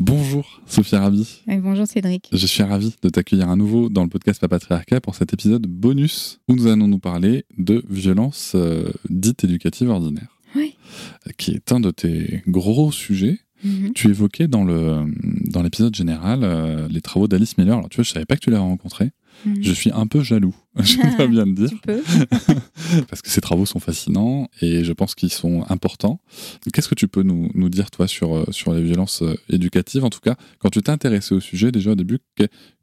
Bonjour Sophia Rabi. bonjour Cédric. Je suis ravi de t'accueillir à nouveau dans le podcast Papatriarcat pour cet épisode bonus où nous allons nous parler de violence euh, dite éducative ordinaire. Oui. Qui est un de tes gros sujets. Mhm. Tu évoquais dans le dans l'épisode général euh, les travaux d'Alice Miller. Alors tu vois, je savais pas que tu l'avais rencontré. Mhm. Je suis un peu jaloux, je dois bien le dire. Parce que ces travaux sont fascinants et je pense qu'ils sont importants. Qu'est-ce que tu peux nous, nous, dire, toi, sur, euh, sur les violences euh, éducatives? En tout cas, quand tu t'es intéressé au sujet, déjà au début,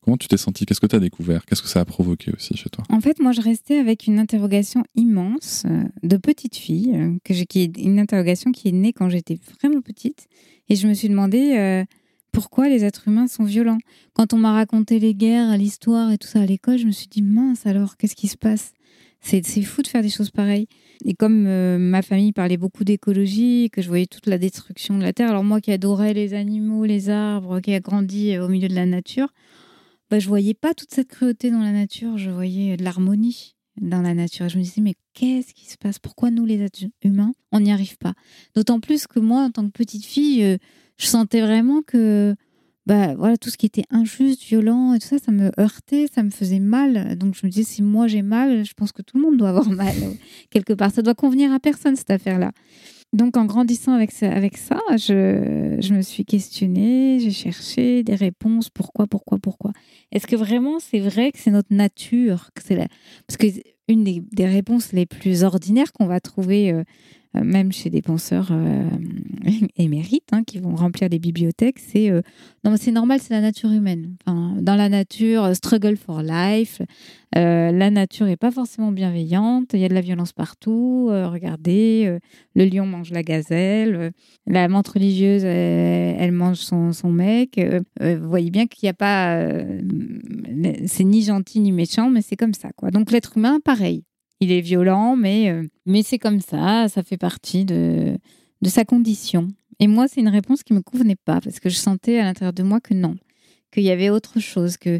comment tu t'es senti? Qu'est-ce que tu as découvert? Qu'est-ce que ça a provoqué aussi chez toi? En fait, moi, je restais avec une interrogation immense euh, de petite fille, que est une interrogation qui est née quand j'étais vraiment petite. Et je me suis demandé pourquoi les êtres humains sont violents. Quand on m'a raconté les guerres, l'histoire et tout ça à l'école, je me suis dit mince alors, qu'est-ce qui se passe? C'est, fou de faire des choses pareilles. Et comme euh, ma famille parlait beaucoup d'écologie, que je voyais toute la destruction de la Terre, alors moi qui adorais les animaux, les arbres, qui a grandi euh, au milieu de la nature, bah, je voyais pas toute cette cruauté dans la nature, je voyais de l'harmonie dans la nature. Et je me disais, mais qu'est-ce qui se passe? Pourquoi nous, les êtres humains, on n'y arrive pas? D'autant plus que moi, en tant que petite fille, euh, je sentais vraiment que bah voilà tout ce qui était injuste, violent et tout ça, ça me heurtait, ça me faisait mal. Donc je me disais si moi j'ai mal, je pense que tout le monde doit avoir mal quelque part. Ça doit convenir à personne cette affaire-là. Donc en grandissant avec ça, je, me suis questionnée, j'ai cherché des réponses. Pourquoi, pourquoi, pourquoi? Est-ce que vraiment c'est vrai que c'est notre nature que Parce que une des, des, réponses les plus ordinaires qu'on va trouver euh, euh, même chez des penseurs euh, émérites hein, qui vont remplir des bibliothèques, c'est euh, non, c'est normal, c'est la nature humaine. dans la nature, struggle for life, la nature n'est pas forcément bienveillante, il y a de la violence partout. regardez, le lion mange la gazelle, la menthe religieuse, elle, mange son, son mec. vous voyez bien qu'il n'y a pas, c'est ni gentil ni méchant, mais c'est comme ça, quoi. Donc l'être humain, pareil il est violent, mais, euh, mais c'est comme ça, ça fait partie de, de sa condition. Et moi, c'est une réponse qui me convenait pas, parce que je sentais à l'intérieur de moi que non, qu'il y avait autre chose, que euh,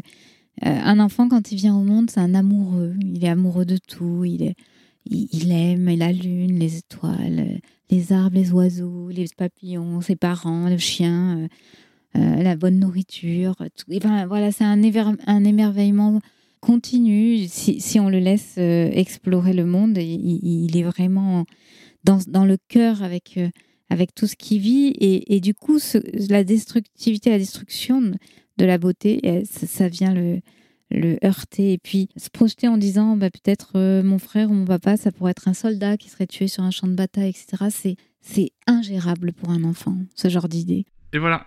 un enfant, quand il vient au monde, c'est un amoureux, il est amoureux de tout, il, aime la lune, les étoiles, les arbres, les oiseaux, les papillons, ses parents, le chien, euh, la bonne nourriture. Tout. Ben, voilà, c'est un, émerveillement continue, si, on le laisse euh, explorer le monde, il, est vraiment dans, le cœur avec, euh, avec tout ce qu'il vit. Et, du coup, la destructivité, la destruction de la beauté, ça, vient le, heurter. Et puis se projeter en disant bah, peut-être euh, mon frère ou mon papa, ça pourrait être un soldat qui serait tué sur un champ de bataille, etc. C'est ingérable pour un enfant, ce genre d'idée. Et voilà,